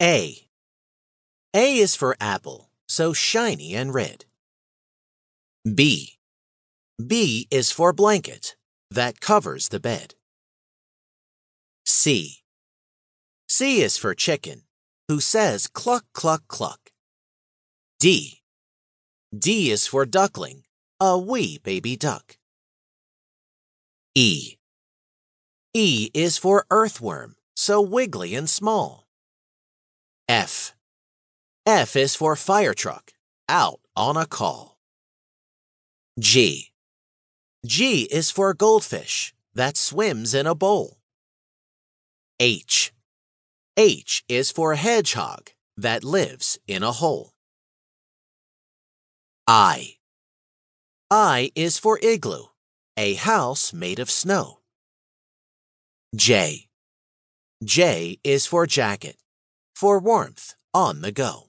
A. A is for apple, so shiny and red. B. B is for blanket, that covers the bed. C. C is for chicken, who says cluck, cluck, cluck. D. D is for duckling, a wee baby duck. E. E is for earthworm, so wiggly and small. F. F is for fire truck, out on a call. G. G is for goldfish that swims in a bowl. H. H is for hedgehog that lives in a hole. I. I is for igloo, a house made of snow. J. J is for jacket, for warmth on the go.